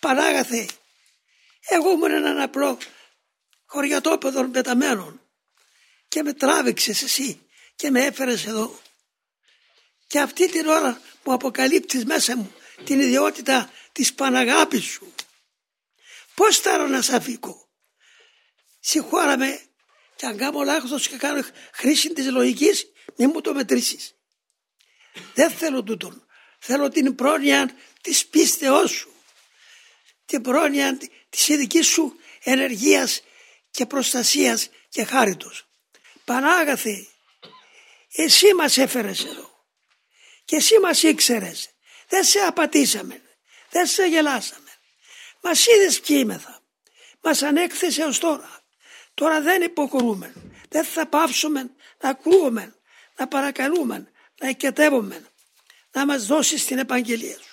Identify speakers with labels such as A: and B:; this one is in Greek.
A: Πανάγαθε, εγώ ήμουν έναν απλό χωριατόπεδο πεταμένων και με τράβηξες εσύ και με έφερες εδώ. Και αυτή την ώρα που αποκαλύπτεις μέσα μου την ιδιότητα της Παναγάπης σου. Πώς τώρα να σ' αφήκω; Συγχώρα με και αν κάνω λάθος και κάνω χρήση της λογικής μην μου το μετρήσεις. Δεν θέλω τούτον. Θέλω την πρόνοια της πίστεώς σου. Την πρόνοια της ειδικής σου ενεργείας και προστασίας και χάριτος. Πανάγαθε, εσύ μας έφερες εδώ και εσύ μας ήξερες. Δεν σε απατήσαμε, δεν σε γελάσαμε. Μας είδες κείμεθα, μας ανέκθεσε ως τώρα. Τώρα δεν υποκρούμε, δεν θα πάψουμε να ακούμε, να παρακαλούμε, να εκετεύουμε, να μας δώσεις την επαγγελία σου.